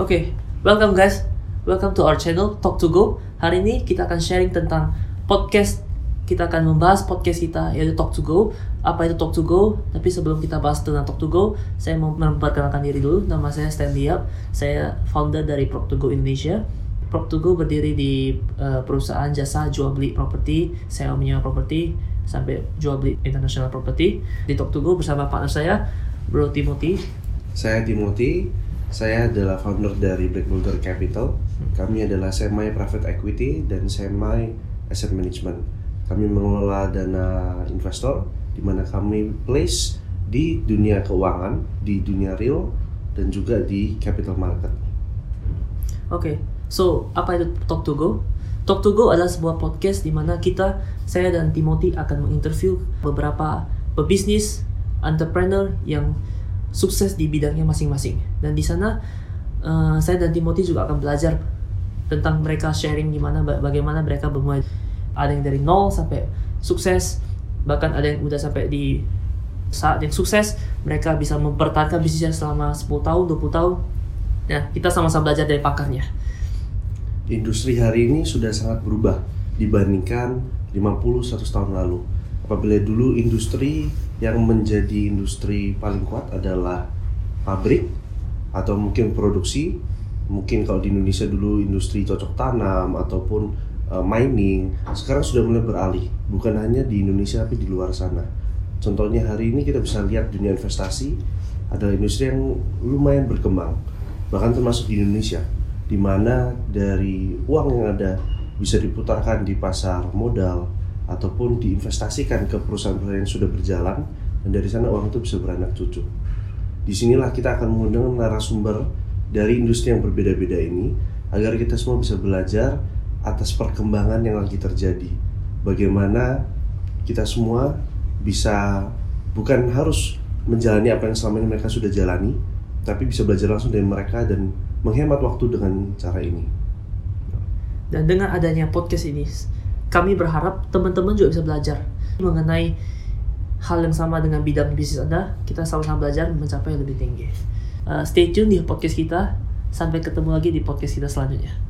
Oke, welcome guys. Welcome to our channel Talk to Go. Hari ini kita akan sharing tentang podcast. Kita akan membahas podcast kita yaitu Talk to Go. Apa itu Talk to Go? Tapi sebelum kita bahas tentang Talk to Go, saya mau memperkenalkan diri dulu. Nama saya Stanley Yap. Saya founder dari Prop to Go Indonesia. Prop to Go berdiri di uh, perusahaan jasa jual beli properti, sewa menyewa properti, sampai jual beli international property. Di Talk to Go bersama partner saya, Bro Timothy. Saya Timothy, saya adalah founder dari Black Boulder Capital. Kami adalah semi private equity dan semi asset management. Kami mengelola dana investor di mana kami place di dunia keuangan, di dunia real dan juga di capital market. Oke, so apa itu Talk to Go? Talk to Go adalah sebuah podcast di mana kita, saya dan Timothy akan menginterview beberapa pebisnis, entrepreneur yang sukses di bidangnya masing-masing. Dan di sana uh, saya dan Timothy juga akan belajar tentang mereka sharing gimana bagaimana mereka bermulai ada yang dari nol sampai sukses bahkan ada yang udah sampai di saat yang sukses mereka bisa mempertahankan bisnisnya selama 10 tahun 20 tahun. Ya kita sama-sama belajar dari pakarnya. Industri hari ini sudah sangat berubah dibandingkan 50-100 tahun lalu apabila dulu industri yang menjadi industri paling kuat adalah pabrik atau mungkin produksi mungkin kalau di Indonesia dulu industri cocok tanam ataupun uh, mining sekarang sudah mulai beralih. Bukan hanya di Indonesia tapi di luar sana. Contohnya hari ini kita bisa lihat dunia investasi adalah industri yang lumayan berkembang bahkan termasuk di Indonesia di mana dari uang yang ada bisa diputarkan di pasar modal ataupun diinvestasikan ke perusahaan-perusahaan yang sudah berjalan dan dari sana uang itu bisa beranak cucu. Di sinilah kita akan mengundang narasumber dari industri yang berbeda-beda ini agar kita semua bisa belajar atas perkembangan yang lagi terjadi. Bagaimana kita semua bisa bukan harus menjalani apa yang selama ini mereka sudah jalani, tapi bisa belajar langsung dari mereka dan menghemat waktu dengan cara ini. Dan dengan adanya podcast ini, kami berharap teman-teman juga bisa belajar mengenai hal yang sama dengan bidang bisnis Anda. Kita sama-sama belajar mencapai yang lebih tinggi. Uh, stay tune di podcast kita. Sampai ketemu lagi di podcast kita selanjutnya.